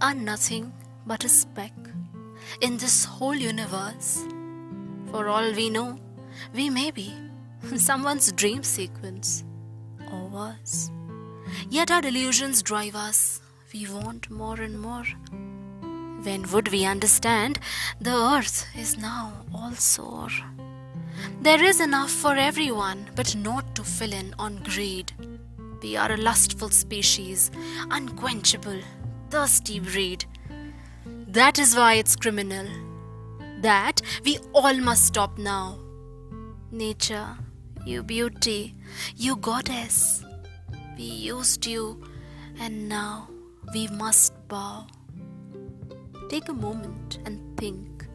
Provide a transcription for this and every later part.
are nothing but a speck in this whole universe. For all we know, we may be someone's dream sequence or worse. Yet our delusions drive us. We want more and more. When would we understand the earth is now all sore? There is enough for everyone, but not to fill in on greed. We are a lustful species, unquenchable, thirsty breed. That is why it's criminal. That we all must stop now. Nature, you beauty, you goddess, we used you, and now we must bow. Take a moment and think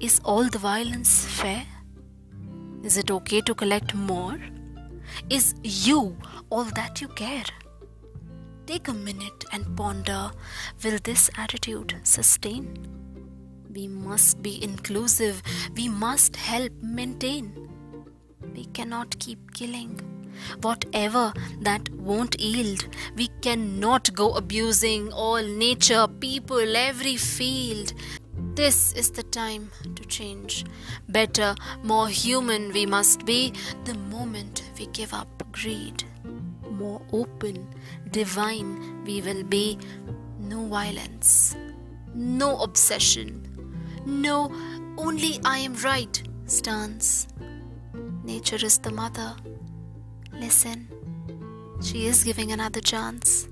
is all the violence fair? Is it okay to collect more? Is you all that you care? Take a minute and ponder will this attitude sustain? We must be inclusive, we must help maintain. We cannot keep killing. Whatever that won't yield, we cannot go abusing all nature, people, every field. This is the time to change. Better, more human we must be the moment we give up greed. More open, divine we will be. No violence, no obsession, no only I am right stance. Nature is the mother. Listen, she is giving another chance.